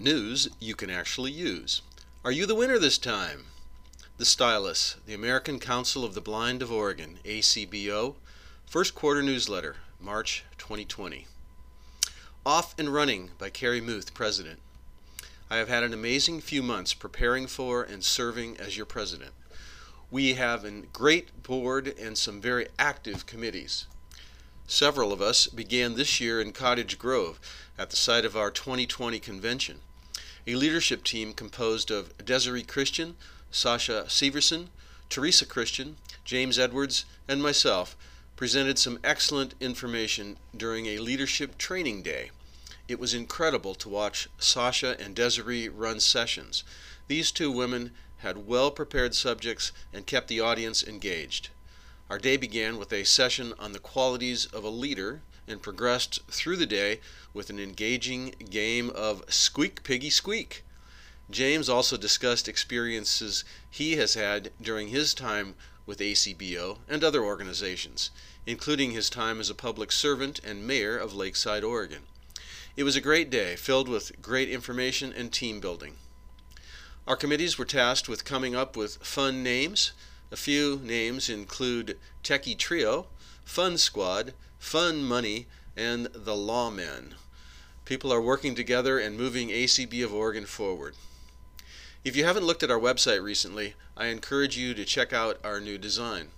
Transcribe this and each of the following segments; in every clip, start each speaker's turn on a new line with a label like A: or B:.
A: News you can actually use. Are you the winner this time? The Stylus, the American Council of the Blind of Oregon, ACBO, First Quarter Newsletter, March 2020. Off and Running by Carrie Muth, President. I have had an amazing few months preparing for and serving as your president. We have a great board and some very active committees. Several of us began this year in Cottage Grove at the site of our 2020 convention. A leadership team composed of Desiree Christian, Sasha Severson, Teresa Christian, James Edwards, and myself presented some excellent information during a leadership training day. It was incredible to watch Sasha and Desiree run sessions. These two women had well prepared subjects and kept the audience engaged. Our day began with a session on the qualities of a leader and progressed through the day with an engaging game of Squeak Piggy Squeak. James also discussed experiences he has had during his time with ACBO and other organizations, including his time as a public servant and mayor of Lakeside, Oregon. It was a great day filled with great information and team building. Our committees were tasked with coming up with fun names. A few names include Techie Trio, Fun Squad, Fun Money, and The Lawmen. People are working together and moving ACB of Oregon forward. If you haven't looked at our website recently, I encourage you to check out our new design.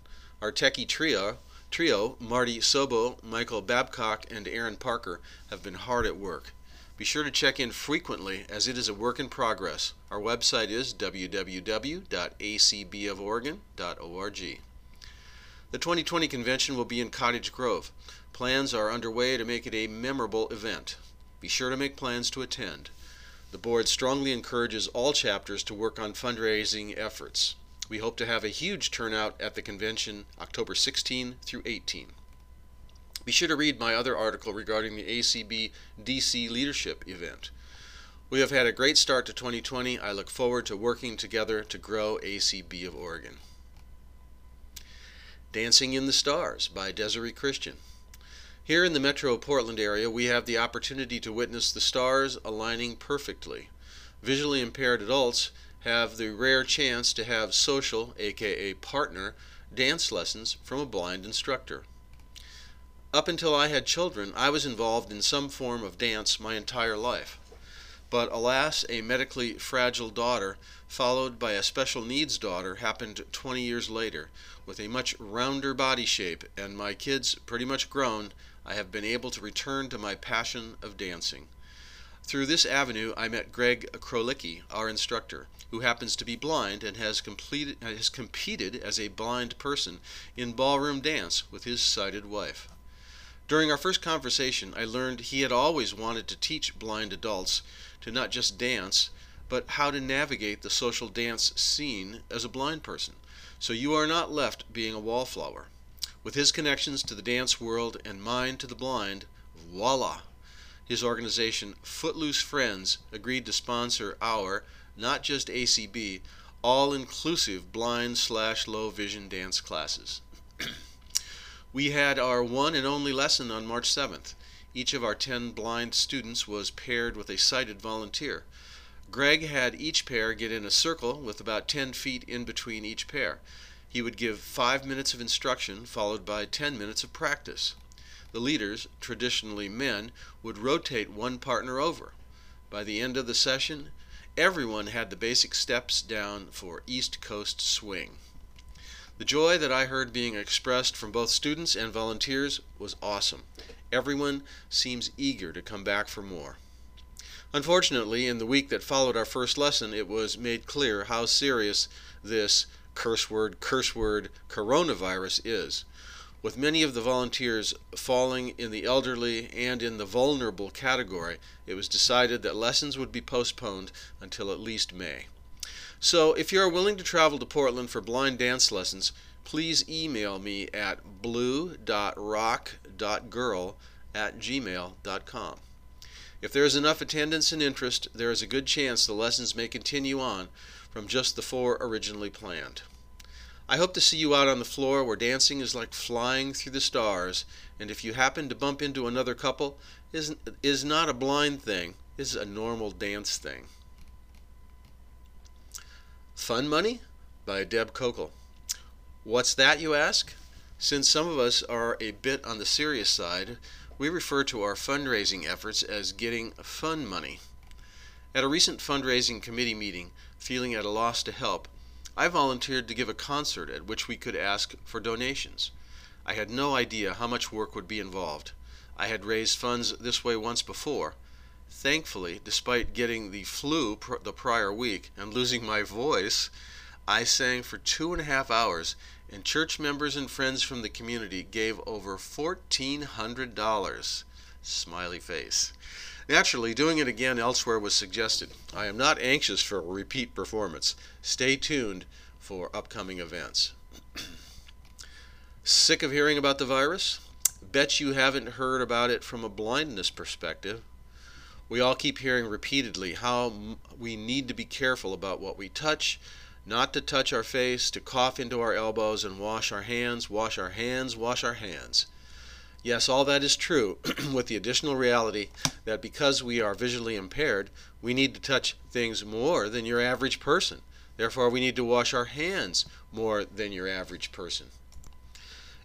A: Our techie trio, trio Marty Sobo, Michael Babcock, and Aaron Parker, have been hard at work. Be sure to check in frequently as it is a work in progress. Our website is www.acboforegon.org. The 2020 convention will be in Cottage Grove. Plans are underway to make it a memorable event. Be sure to make plans to attend. The board strongly encourages all chapters to work on fundraising efforts. We hope to have a huge turnout at the convention October 16 through 18. Be sure to read my other article regarding the ACB DC Leadership event. We have had a great start to 2020. I look forward to working together to grow ACB of Oregon. Dancing in the Stars by Desiree Christian. Here in the metro Portland area, we have the opportunity to witness the stars aligning perfectly. Visually impaired adults have the rare chance to have social, aka partner, dance lessons from a blind instructor. Up until I had children, I was involved in some form of dance my entire life. But alas, a medically fragile daughter, followed by a special needs daughter, happened 20 years later, with a much rounder body shape, and my kids, pretty much grown, I have been able to return to my passion of dancing. Through this avenue, I met Greg Krolicki, our instructor, who happens to be blind and has, completed, has competed as a blind person in ballroom dance with his sighted wife. During our first conversation, I learned he had always wanted to teach blind adults to not just dance, but how to navigate the social dance scene as a blind person, so you are not left being a wallflower. With his connections to the dance world and mine to the blind, voila! His organization, Footloose Friends, agreed to sponsor our, not just ACB, all inclusive blind slash low vision dance classes. we had our one and only lesson on March 7th. Each of our 10 blind students was paired with a sighted volunteer. Greg had each pair get in a circle with about 10 feet in between each pair. He would give five minutes of instruction, followed by 10 minutes of practice. The leaders, traditionally men, would rotate one partner over. By the end of the session, everyone had the basic steps down for East Coast swing. The joy that I heard being expressed from both students and volunteers was awesome. Everyone seems eager to come back for more. Unfortunately, in the week that followed our first lesson, it was made clear how serious this curse word, curse word, coronavirus is. With many of the volunteers falling in the elderly and in the vulnerable category, it was decided that lessons would be postponed until at least May. So, if you are willing to travel to Portland for blind dance lessons, please email me at blue.rock.girl at gmail.com. If there is enough attendance and interest, there is a good chance the lessons may continue on from just the four originally planned. I hope to see you out on the floor where dancing is like flying through the stars, and if you happen to bump into another couple, is, is not a blind thing, is a normal dance thing. Fun Money by Deb Kokel. What's that, you ask? Since some of us are a bit on the serious side, we refer to our fundraising efforts as getting fun money. At a recent fundraising committee meeting, feeling at a loss to help, I volunteered to give a concert at which we could ask for donations. I had no idea how much work would be involved. I had raised funds this way once before. Thankfully, despite getting the flu pr the prior week and losing my voice, I sang for two and a half hours, and church members and friends from the community gave over $1,400. Smiley face. Naturally, doing it again elsewhere was suggested. I am not anxious for a repeat performance. Stay tuned for upcoming events. Sick of hearing about the virus? Bet you haven't heard about it from a blindness perspective. We all keep hearing repeatedly how we need to be careful about what we touch, not to touch our face, to cough into our elbows, and wash our hands, wash our hands, wash our hands. Yes, all that is true, with the additional reality that because we are visually impaired, we need to touch things more than your average person. Therefore, we need to wash our hands more than your average person.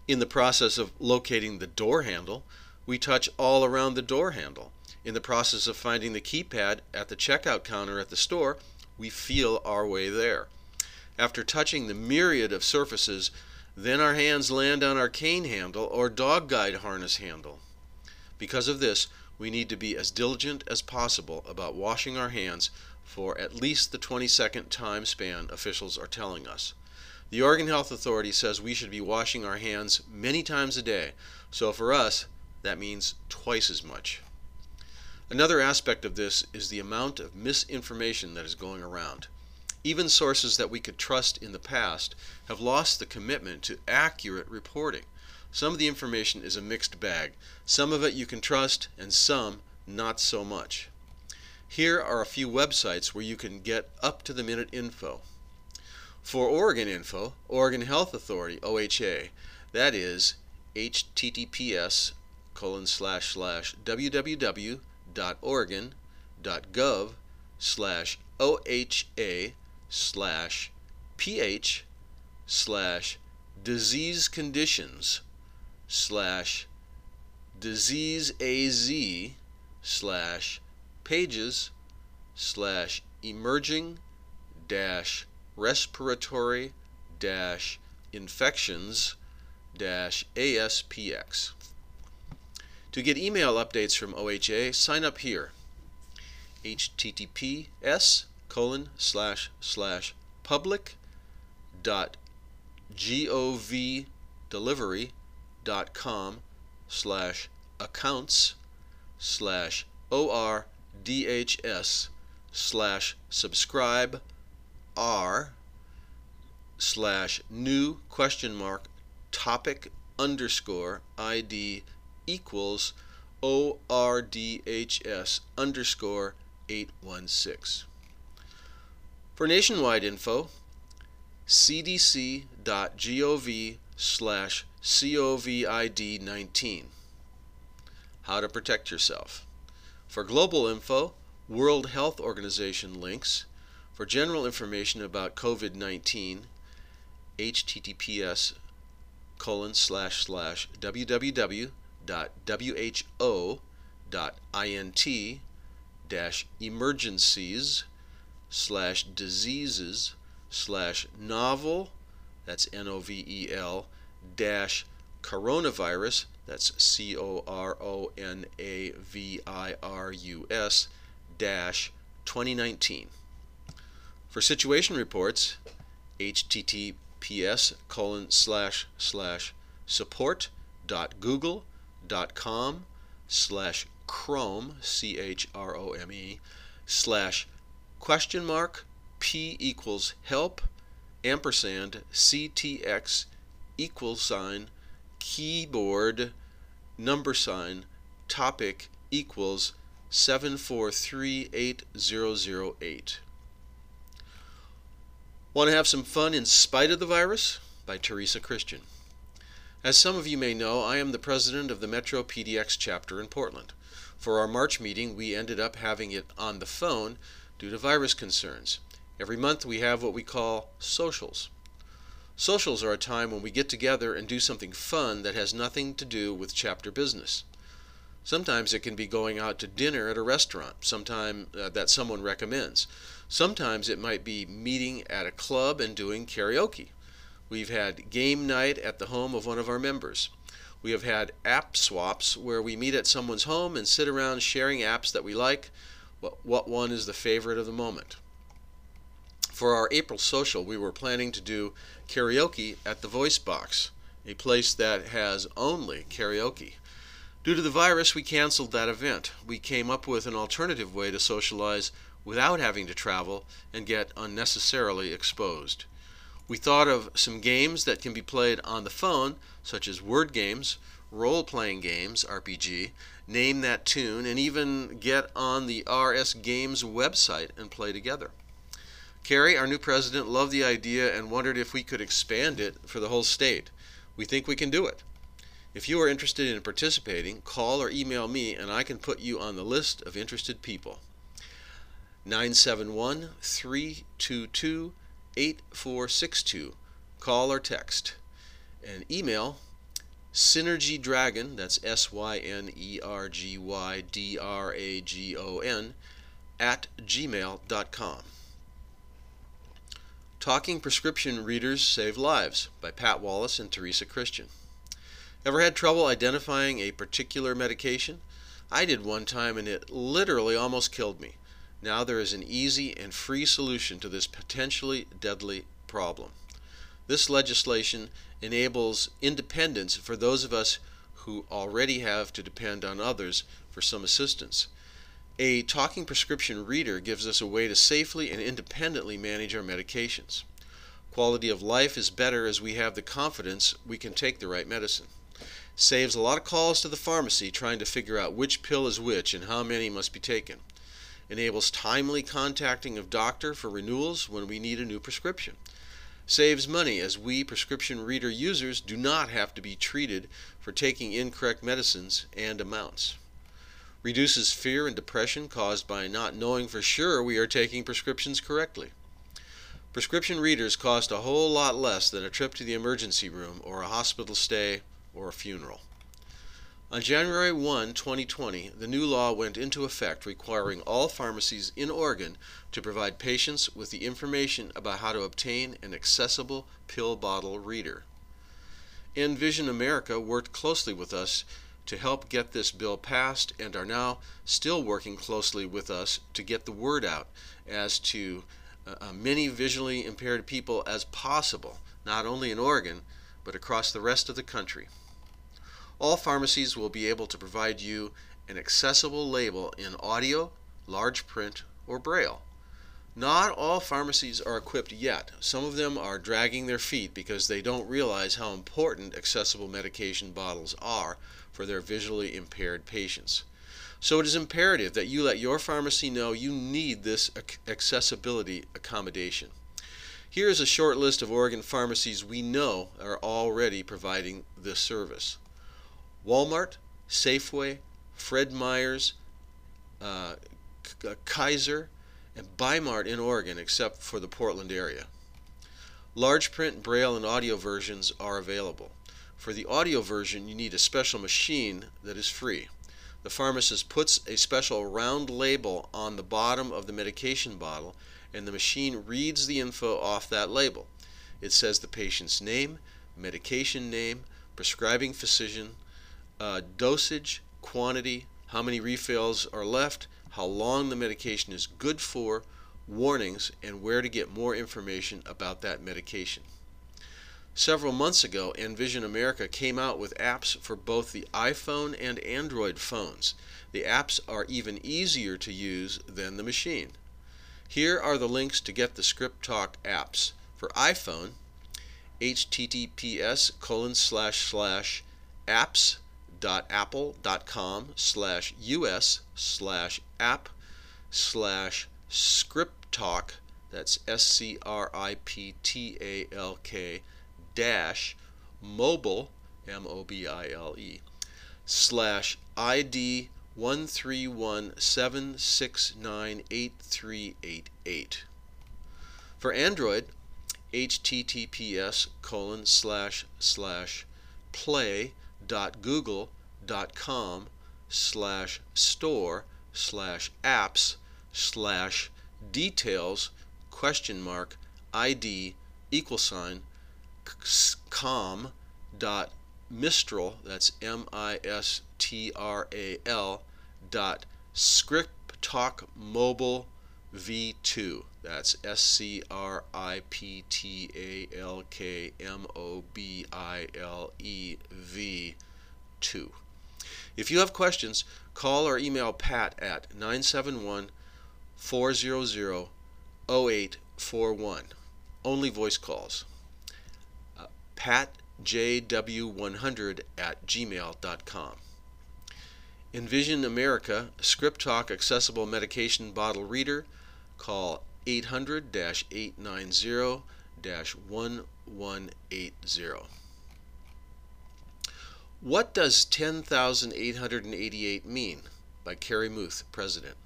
A: In the process of locating the door handle, we touch all around the door handle. In the process of finding the keypad at the checkout counter at the store, we feel our way there. After touching the myriad of surfaces then our hands land on our cane handle or dog guide harness handle. Because of this, we need to be as diligent as possible about washing our hands for at least the 20 second time span officials are telling us. The Oregon Health Authority says we should be washing our hands many times a day, so for us, that means twice as much. Another aspect of this is the amount of misinformation that is going around. Even sources that we could trust in the past have lost the commitment to accurate reporting. Some of the information is a mixed bag. Some of it you can trust, and some not so much. Here are a few websites where you can get up to the minute info. For Oregon info, Oregon Health Authority, OHA, that is https colon slash slash www.oregon.gov slash OHA slash ph slash disease conditions slash disease az slash pages slash emerging dash respiratory dash infections dash ASPX. To get email updates from OHA, sign up here. https colon slash slash public dot gov delivery dot com slash accounts slash ordhs slash subscribe r slash new question mark topic underscore id equals ordhs underscore 816 for nationwide info, cdc.gov slash COVID-19. How to protect yourself. For global info, World Health Organization links. For general information about COVID-19, https colon slash slash www.who.int dash emergencies slash diseases slash novel, that's N O V E L, dash coronavirus, that's C O R O N A V I R U S, dash 2019. For situation reports, https colon slash slash support dot google dot com slash chrome c h r o m e slash question mark P equals help ampersand CTX equals sign keyboard number sign topic equals 7438008. Want to have some fun in spite of the virus? By Teresa Christian. As some of you may know, I am the president of the Metro PDX chapter in Portland. For our March meeting, we ended up having it on the phone due to virus concerns. Every month we have what we call socials. Socials are a time when we get together and do something fun that has nothing to do with chapter business. Sometimes it can be going out to dinner at a restaurant, sometime uh, that someone recommends. Sometimes it might be meeting at a club and doing karaoke. We've had game night at the home of one of our members. We have had app swaps where we meet at someone's home and sit around sharing apps that we like, what, one is the favorite of the moment. For our April social, we were planning to do karaoke at the Voice Box, a place that has only karaoke. Due to the virus, we canceled that event. We came up with an alternative way to socialize without having to travel and get unnecessarily exposed. We thought of some games that can be played on the phone, such as word games, role playing games, RPG, name that tune, and even get on the RS Games website and play together. Carrie, our new president, loved the idea and wondered if we could expand it for the whole state. We think we can do it. If you are interested in participating, call or email me and I can put you on the list of interested people. 971 322 8462. Call or text. And email Synergy Dragon, that's S Y N E R G Y D R A G O N, at gmail.com. Talking Prescription Readers Save Lives by Pat Wallace and Teresa Christian. Ever had trouble identifying a particular medication? I did one time and it literally almost killed me. Now there is an easy and free solution to this potentially deadly problem. This legislation enables independence for those of us who already have to depend on others for some assistance. A talking prescription reader gives us a way to safely and independently manage our medications. Quality of life is better as we have the confidence we can take the right medicine. Saves a lot of calls to the pharmacy trying to figure out which pill is which and how many must be taken. Enables timely contacting of doctor for renewals when we need a new prescription. Saves money as we prescription reader users do not have to be treated for taking incorrect medicines and amounts reduces fear and depression caused by not knowing for sure we are taking prescriptions correctly. Prescription readers cost a whole lot less than a trip to the emergency room or a hospital stay or a funeral. On January 1, 2020, the new law went into effect requiring all pharmacies in Oregon to provide patients with the information about how to obtain an accessible pill bottle reader. Envision America worked closely with us to help get this bill passed and are now still working closely with us to get the word out as to uh, uh, many visually impaired people as possible, not only in Oregon, but across the rest of the country. All pharmacies will be able to provide you an accessible label in audio, large print, or braille. Not all pharmacies are equipped yet. Some of them are dragging their feet because they don't realize how important accessible medication bottles are for their visually impaired patients. So it is imperative that you let your pharmacy know you need this accessibility accommodation. Here is a short list of Oregon pharmacies we know are already providing this service. Walmart, Safeway, Fred Meyers, uh, Kaiser, and Bi-Mart in Oregon except for the Portland area. Large print, braille, and audio versions are available. For the audio version, you need a special machine that is free. The pharmacist puts a special round label on the bottom of the medication bottle, and the machine reads the info off that label. It says the patient's name, medication name, prescribing physician, uh, dosage, quantity, how many refills are left, how long the medication is good for, warnings, and where to get more information about that medication. Several months ago, Envision America came out with apps for both the iPhone and Android phones. The apps are even easier to use than the machine. Here are the links to get the ScripTalk apps. For iPhone, https colon slash slash apps apple.com slash us slash app slash script talk that's s-c-r-i-p-t-a-l-k dash mobile m-o-b-i-l-e slash id 131 For Android, https colon slash slash play.google.com slash store slash apps slash details question mark id equal sign com dot mistral that's m-i-s-t-r-a-l dot script talk mobile v2 that's s-c-r-i-p-t-a-l-k-m-o-b-i-l-e v2 if you have questions call or email pat at 971 400 0841 only voice calls. Uh, patjw100 at gmail.com envision america script talk accessible medication bottle reader call 800-890-1180 what does 10888 mean by Carrie Muth president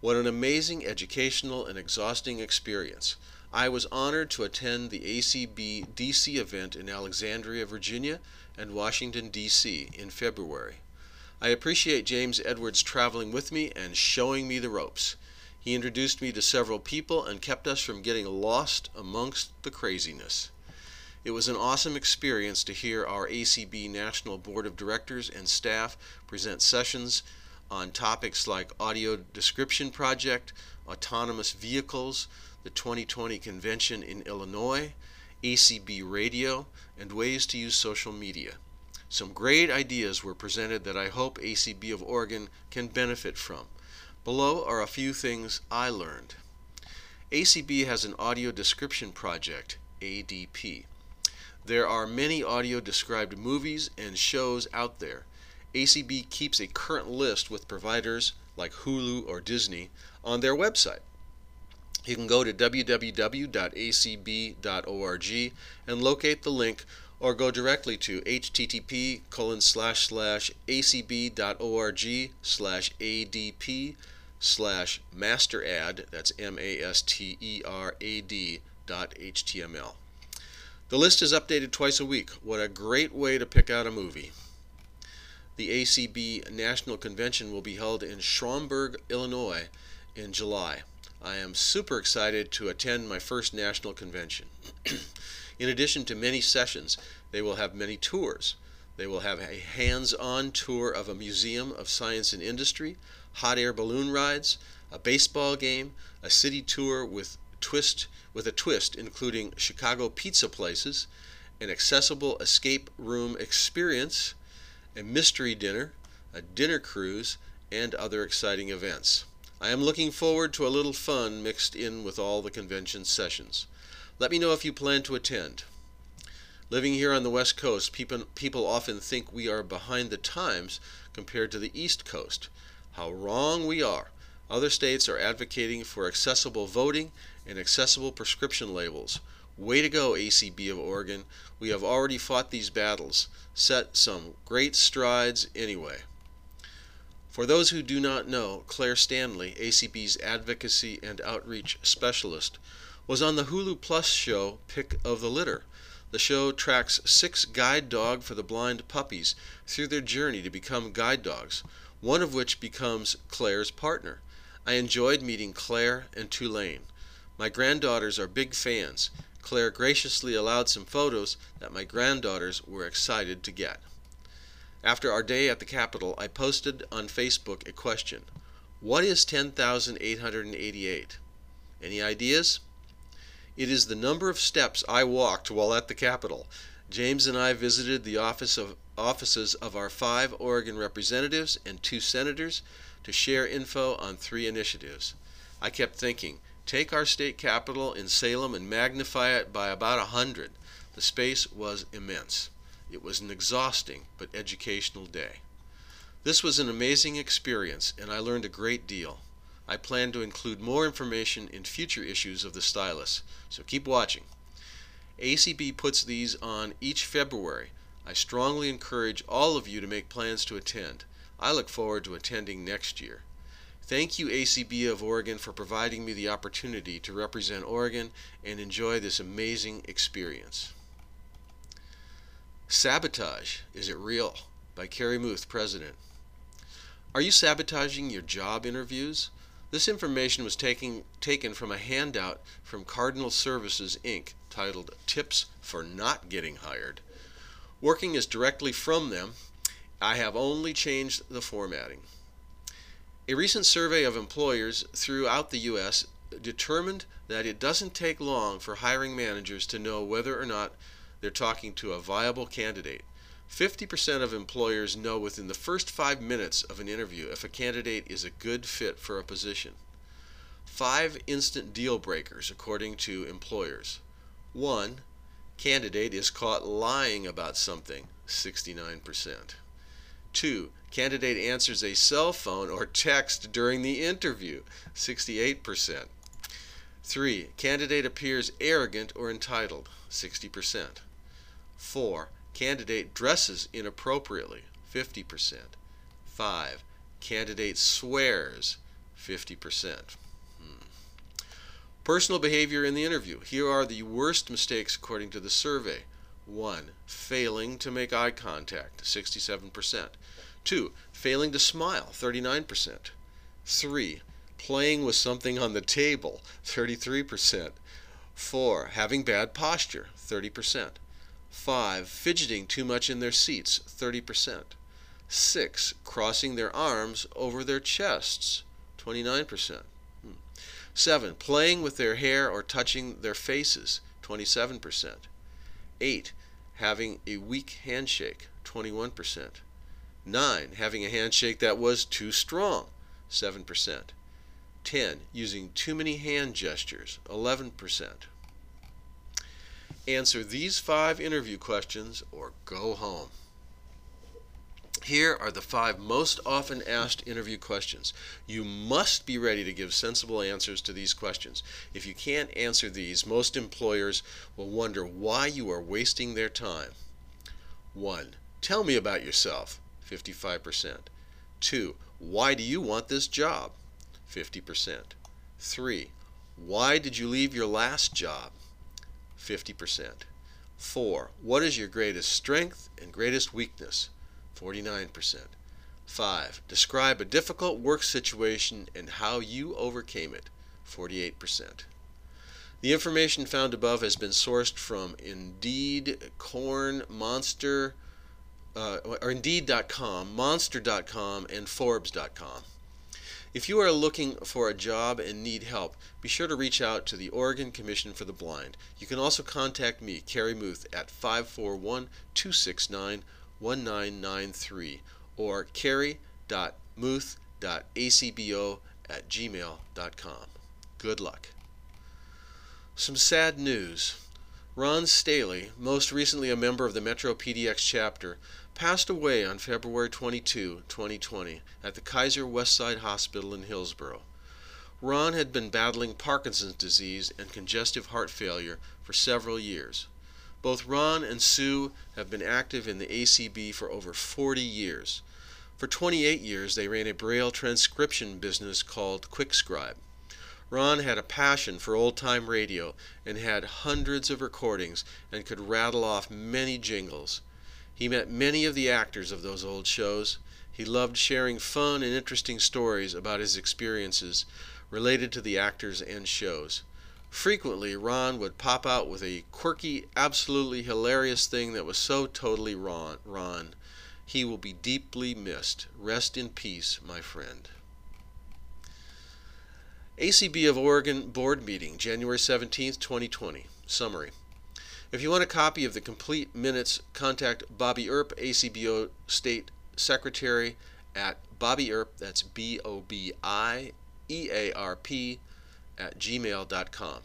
A: what an amazing educational and exhausting experience I was honored to attend the ACB DC event in Alexandria, Virginia, and Washington, D.C. in February. I appreciate James Edwards traveling with me and showing me the ropes. He introduced me to several people and kept us from getting lost amongst the craziness. It was an awesome experience to hear our ACB National Board of Directors and staff present sessions on topics like audio description project, autonomous vehicles, the 2020 convention in Illinois, ACB radio, and ways to use social media. Some great ideas were presented that I hope ACB of Oregon can benefit from. Below are a few things I learned. ACB has an audio description project, ADP. There are many audio described movies and shows out there. ACB keeps a current list with providers like Hulu or Disney on their website. You can go to www.acb.org and locate the link or go directly to http colon slash slash acb.org slash adp slash masterad that's m-a-s-t-e-r-a-d dot html the list is updated twice a week what a great way to pick out a movie the acb national convention will be held in schaumburg illinois in july I am super excited to attend my first national convention. In addition to many sessions, they will have many tours. They will have a hands on tour of a museum of science and industry, hot air balloon rides, a baseball game, a city tour with twist with a twist including Chicago pizza places, an accessible escape room experience, a mystery dinner, a dinner cruise, and other exciting events. I am looking forward to a little fun mixed in with all the convention sessions. Let me know if you plan to attend. Living here on the West Coast, people, people often think we are behind the times compared to the East Coast. How wrong we are. Other states are advocating for accessible voting and accessible prescription labels. Way to go, ACB of Oregon. We have already fought these battles, set some great strides anyway. For those who do not know, Claire Stanley, ACB's advocacy and outreach specialist, was on the Hulu Plus show Pick of the Litter. The show tracks six guide dog for the blind puppies through their journey to become guide dogs, one of which becomes Claire's partner. I enjoyed meeting Claire and Tulane. My granddaughters are big fans. Claire graciously allowed some photos that my granddaughters were excited to get. After our day at the Capitol, I posted on Facebook a question What is 10,888? Any ideas? It is the number of steps I walked while at the Capitol. James and I visited the office of, offices of our five Oregon representatives and two senators to share info on three initiatives. I kept thinking, take our state capital in Salem and magnify it by about a hundred. The space was immense. It was an exhausting but educational day. This was an amazing experience, and I learned a great deal. I plan to include more information in future issues of the Stylus, so keep watching. ACB puts these on each February. I strongly encourage all of you to make plans to attend. I look forward to attending next year. Thank you, ACB of Oregon, for providing me the opportunity to represent Oregon and enjoy this amazing experience. Sabotage Is It Real? by Carrie Muth, President. Are you sabotaging your job interviews? This information was taken, taken from a handout from Cardinal Services, Inc., titled Tips for Not Getting Hired. Working is directly from them, I have only changed the formatting. A recent survey of employers throughout the U.S. determined that it doesn't take long for hiring managers to know whether or not they're talking to a viable candidate. 50% of employers know within the first five minutes of an interview if a candidate is a good fit for a position. Five instant deal breakers, according to employers. One, candidate is caught lying about something, 69%. Two, candidate answers a cell phone or text during the interview, 68%. Three, candidate appears arrogant or entitled, 60%. Four, Candidate dresses inappropriately, 50%. 5. Candidate swears, 50%. Personal behavior in the interview. Here are the worst mistakes according to the survey. 1. Failing to make eye contact, 67%. 2. Failing to smile, 39%. 3. Playing with something on the table, 33%. 4. Having bad posture, 30%. 5. Fidgeting too much in their seats, 30%. 6. Crossing their arms over their chests, 29%. Hmm. 7. Playing with their hair or touching their faces, 27%. 8. Having a weak handshake, 21%. 9. Having a handshake that was too strong, 7%. 10. Using too many hand gestures, 11%. Answer these five interview questions or go home. Here are the five most often asked interview questions. You must be ready to give sensible answers to these questions. If you can't answer these, most employers will wonder why you are wasting their time. 1. Tell me about yourself. 55%. 2. Why do you want this job? 50%. 3. Why did you leave your last job? 50%. 4. What is your greatest strength and greatest weakness? 49%. 5. Describe a difficult work situation and how you overcame it. 48%. The information found above has been sourced from Indeed, Corn, Monster, uh, or Indeed.com, Monster.com, and Forbes.com. If you are looking for a job and need help, be sure to reach out to the Oregon Commission for the Blind. You can also contact me, Carrie Muth, at 541 269 1993 or carrie.muth.acbo at gmail.com. Good luck. Some sad news. Ron Staley, most recently a member of the Metro PDX chapter, passed away on February 22, 2020, at the Kaiser Westside Hospital in Hillsboro. Ron had been battling Parkinson's disease and congestive heart failure for several years. Both Ron and Sue have been active in the ACB for over 40 years. For 28 years, they ran a Braille transcription business called QuickScribe. Ron had a passion for old time radio and had hundreds of recordings and could rattle off many jingles. He met many of the actors of those old shows. He loved sharing fun and interesting stories about his experiences related to the actors and shows. Frequently, Ron would pop out with a quirky, absolutely hilarious thing that was so totally Ron. Ron. He will be deeply missed. Rest in peace, my friend. ACB of Oregon Board Meeting, January 17, 2020. Summary. If you want a copy of the complete minutes, contact Bobby Earp, ACBO State Secretary, at Bobby Earp, that's B O B I E A R P, at gmail.com.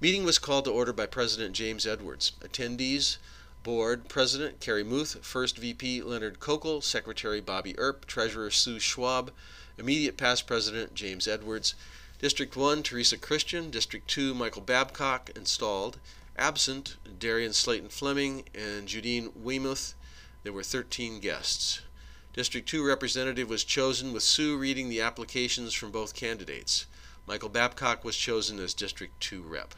A: Meeting was called to order by President James Edwards. Attendees Board President Carrie Muth, First VP Leonard Kokel, Secretary Bobby Earp, Treasurer Sue Schwab, Immediate Past President James Edwards, District 1 Teresa Christian, District 2 Michael Babcock, installed, Absent Darian Slayton Fleming and Judine Weemuth, there were 13 guests. District 2 representative was chosen with Sue reading the applications from both candidates. Michael Babcock was chosen as District 2 rep.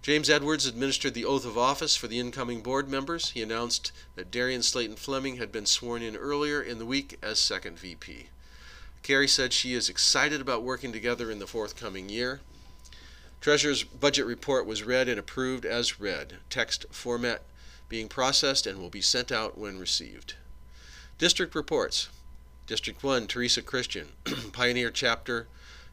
A: James Edwards administered the oath of office for the incoming board members. He announced that Darian Slayton Fleming had been sworn in earlier in the week as second VP. Carrie said she is excited about working together in the forthcoming year. Treasurer's budget report was read and approved as read. Text format being processed and will be sent out when received. District reports. District 1, Teresa Christian, Pioneer Chapter.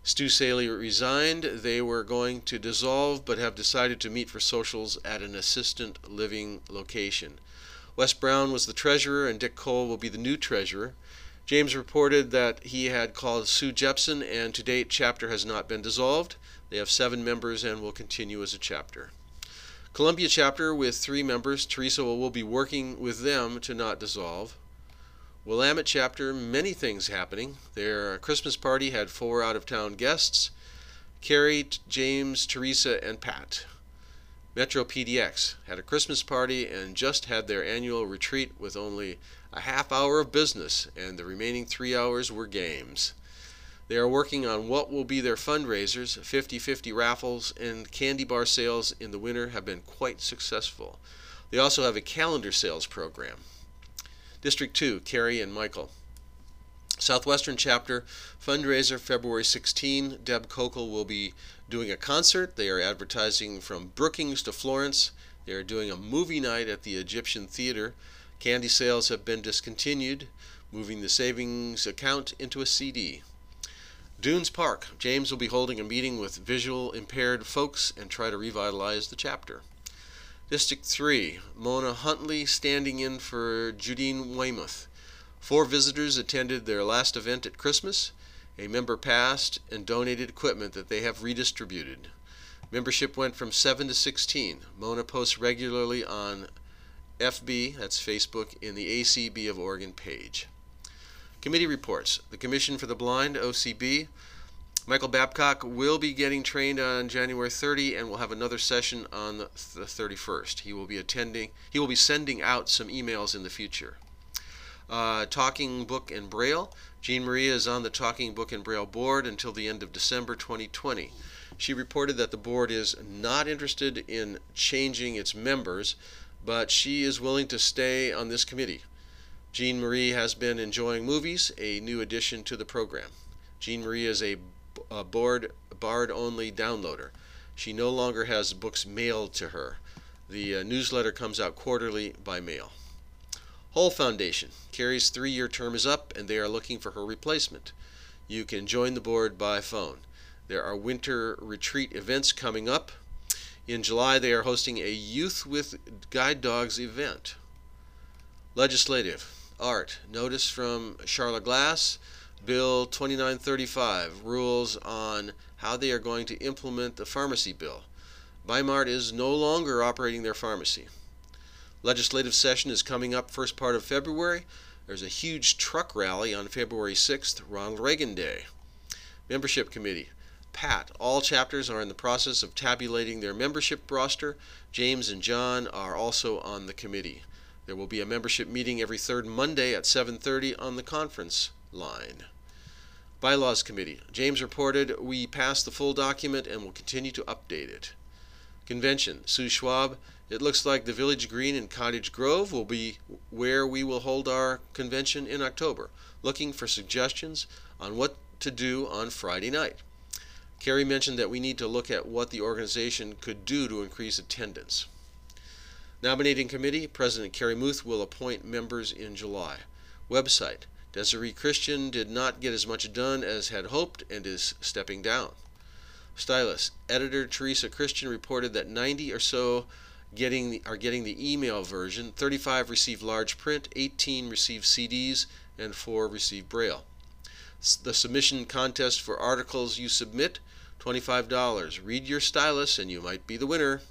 A: Stu Saley resigned. They were going to dissolve but have decided to meet for socials at an assistant living location. Wes Brown was the treasurer and Dick Cole will be the new treasurer. James reported that he had called Sue Jepson and to date chapter has not been dissolved. They have seven members and will continue as a chapter. Columbia chapter with three members. Teresa will be working with them to not dissolve. Willamette chapter, many things happening. Their Christmas party had four out of town guests Carrie, James, Teresa, and Pat. Metro PDX had a Christmas party and just had their annual retreat with only a half hour of business, and the remaining three hours were games. They are working on what will be their fundraisers. 50 50 raffles and candy bar sales in the winter have been quite successful. They also have a calendar sales program. District 2, Carrie and Michael. Southwestern Chapter fundraiser February 16. Deb Kokel will be doing a concert. They are advertising from Brookings to Florence. They are doing a movie night at the Egyptian Theater. Candy sales have been discontinued, moving the savings account into a CD. Dunes Park. James will be holding a meeting with visual impaired folks and try to revitalize the chapter. District 3, Mona Huntley standing in for Judine Weymouth. Four visitors attended their last event at Christmas. A member passed and donated equipment that they have redistributed. Membership went from 7 to 16. Mona posts regularly on FB, that's Facebook, in the ACB of Oregon page. Committee reports. The Commission for the Blind, OCB. Michael Babcock will be getting trained on January 30 and we'll have another session on the 31st. He will be attending, he will be sending out some emails in the future. Uh, Talking Book and Braille. Jean Marie is on the Talking Book and Braille board until the end of December 2020. She reported that the board is not interested in changing its members, but she is willing to stay on this committee. Jean Marie has been enjoying movies, a new addition to the program. Jean Marie is a, a board Bard only downloader. She no longer has books mailed to her. The uh, newsletter comes out quarterly by mail. Hull Foundation. Carrie's three year term is up and they are looking for her replacement. You can join the board by phone. There are winter retreat events coming up. In July, they are hosting a Youth with Guide Dogs event. Legislative. Art. Notice from Charlotte Glass. Bill 2935 rules on how they are going to implement the pharmacy bill. Bimart is no longer operating their pharmacy. Legislative session is coming up first part of February. There's a huge truck rally on February 6th, Ronald Reagan Day. Membership Committee. Pat. All chapters are in the process of tabulating their membership roster. James and John are also on the committee. There will be a membership meeting every third Monday at 7:30 on the conference line. Bylaws Committee. James reported we passed the full document and will continue to update it. Convention. Sue Schwab. It looks like the Village Green in Cottage Grove will be where we will hold our convention in October. Looking for suggestions on what to do on Friday night. Carrie mentioned that we need to look at what the organization could do to increase attendance. Nominating Committee, President Carrie Muth will appoint members in July. Website, Desiree Christian did not get as much done as had hoped and is stepping down. Stylus Editor Teresa Christian reported that 90 or so getting the, are getting the email version, 35 receive large print, 18 receive CDs, and 4 receive Braille. The submission contest for articles you submit, $25. Read your stylus and you might be the winner.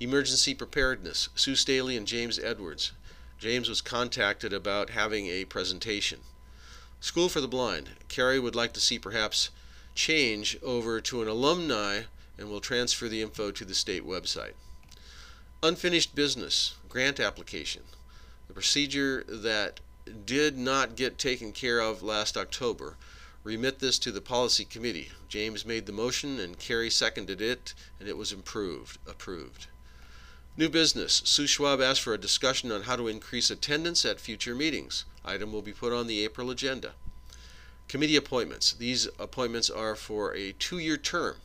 A: Emergency Preparedness, Sue Staley and James Edwards. James was contacted about having a presentation. School for the Blind. Carrie would like to see perhaps change over to an alumni and will transfer the info to the state website. Unfinished business, grant application. The procedure that did not get taken care of last October. Remit this to the policy committee. James made the motion and Carrie seconded it, and it was improved, approved. New business. Sue Schwab asked for a discussion on how to increase attendance at future meetings. Item will be put on the April agenda. Committee appointments. These appointments are for a two-year term.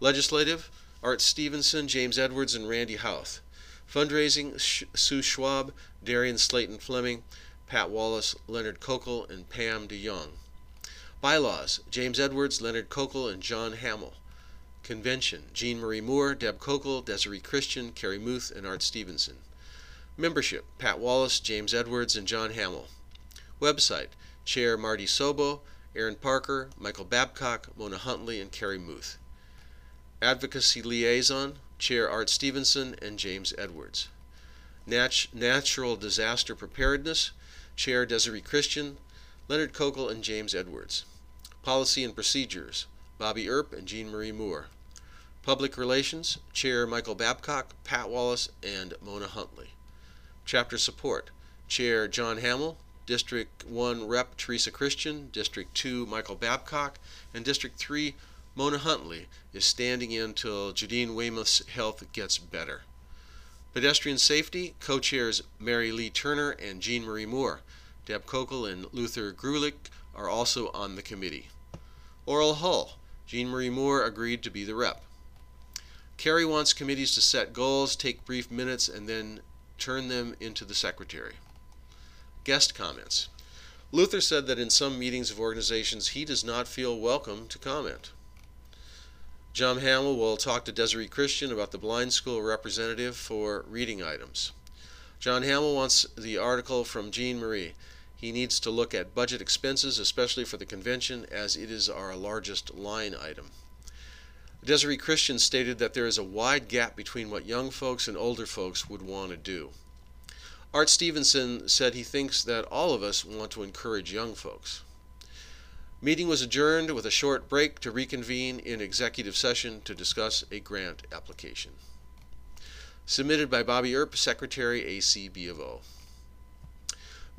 A: Legislative, Art Stevenson, James Edwards, and Randy Houth. Fundraising, Sh- Sue Schwab, Darian Slayton Fleming, Pat Wallace, Leonard Kokel, and Pam DeYoung. Bylaws, James Edwards, Leonard Kokel, and John Hamill. Convention, Jean Marie Moore, Deb Kokel, Desiree Christian, Carrie Muth, and Art Stevenson. Membership, Pat Wallace, James Edwards, and John Hamill. Website, Chair Marty Sobo, Aaron Parker, Michael Babcock, Mona Huntley, and Carrie Muth. Advocacy Liaison, Chair Art Stevenson and James Edwards. Nat- Natural Disaster Preparedness, Chair Desiree Christian, Leonard Kokel, and James Edwards. Policy and Procedures, Bobby Earp and Jean Marie Moore. Public Relations, Chair Michael Babcock, Pat Wallace, and Mona Huntley. Chapter Support, Chair John Hamill, District 1 Rep Teresa Christian, District 2 Michael Babcock, and District 3 Mona Huntley is standing in till Jadine Weymouth's health gets better. Pedestrian Safety, co-chairs Mary Lee Turner and Jean Marie Moore. Deb Kokel and Luther Grulich are also on the committee. Oral Hull, Jean Marie Moore agreed to be the rep. Carrie wants committees to set goals, take brief minutes, and then turn them into the secretary. Guest comments. Luther said that in some meetings of organizations he does not feel welcome to comment. John Hamill will talk to Desiree Christian about the blind school representative for reading items. John Hamill wants the article from Jean Marie. He needs to look at budget expenses, especially for the convention, as it is our largest line item. Desiree Christian stated that there is a wide gap between what young folks and older folks would want to do. Art Stevenson said he thinks that all of us want to encourage young folks. Meeting was adjourned with a short break to reconvene in executive session to discuss a grant application. Submitted by Bobby Earp, Secretary, ACB of O.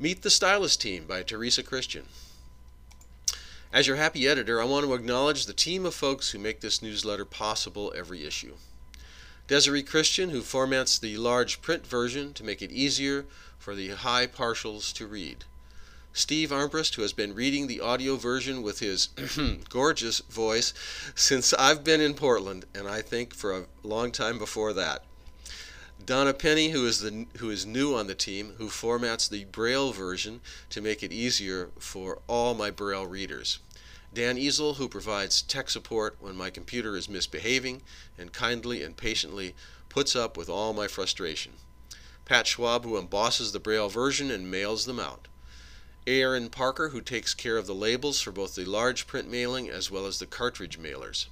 A: Meet the Stylus Team by Teresa Christian. As your happy editor, I want to acknowledge the team of folks who make this newsletter possible every issue. Desiree Christian, who formats the large print version to make it easier for the high partials to read. Steve Armbrust, who has been reading the audio version with his gorgeous voice since I've been in Portland, and I think for a long time before that. Donna Penny, who is the who is new on the team, who formats the Braille version to make it easier for all my Braille readers. Dan Easel, who provides tech support when my computer is misbehaving and kindly and patiently puts up with all my frustration. Pat Schwab, who embosses the Braille version and mails them out. Aaron Parker, who takes care of the labels for both the large print mailing as well as the cartridge mailers.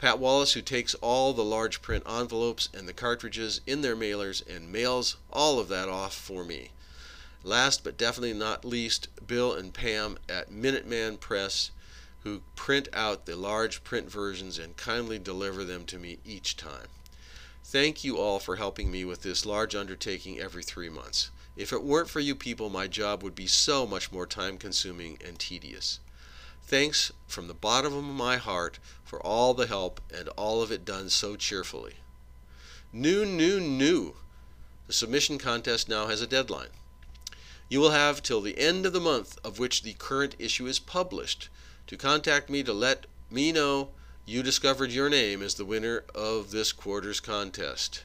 A: Pat Wallace, who takes all the large print envelopes and the cartridges in their mailers and mails all of that off for me. Last but definitely not least, Bill and Pam at Minuteman Press, who print out the large print versions and kindly deliver them to me each time. Thank you all for helping me with this large undertaking every three months. If it weren't for you people, my job would be so much more time consuming and tedious. Thanks from the bottom of my heart for all the help and all of it done so cheerfully. New, new, new! The submission contest now has a deadline. You will have till the end of the month of which the current issue is published to contact me to let me know you discovered your name as the winner of this quarter's contest.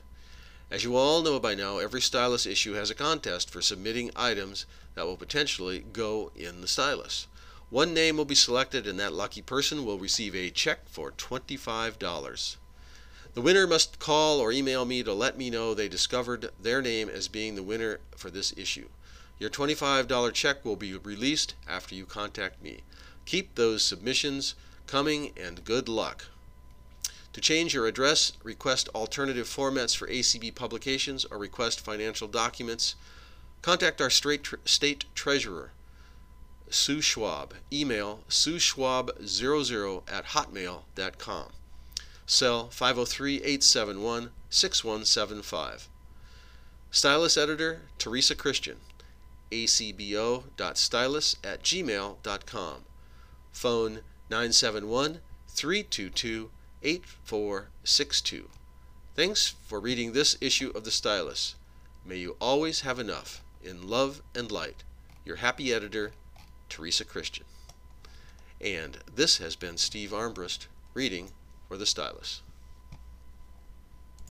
A: As you all know by now, every stylus issue has a contest for submitting items that will potentially go in the stylus. One name will be selected, and that lucky person will receive a check for $25. The winner must call or email me to let me know they discovered their name as being the winner for this issue. Your $25 check will be released after you contact me. Keep those submissions coming and good luck. To change your address, request alternative formats for ACB publications, or request financial documents, contact our state treasurer, Sue Schwab. Email sueschwab00 at hotmail.com. Cell 503 871 6175. Stylus Editor Teresa Christian. acbo.stylus at gmail.com. Phone 971 322 8462. Thanks for reading this issue of the Stylus. May you always have enough in love and light. Your happy editor, Teresa Christian. And this has been Steve Armbrust reading for the Stylus.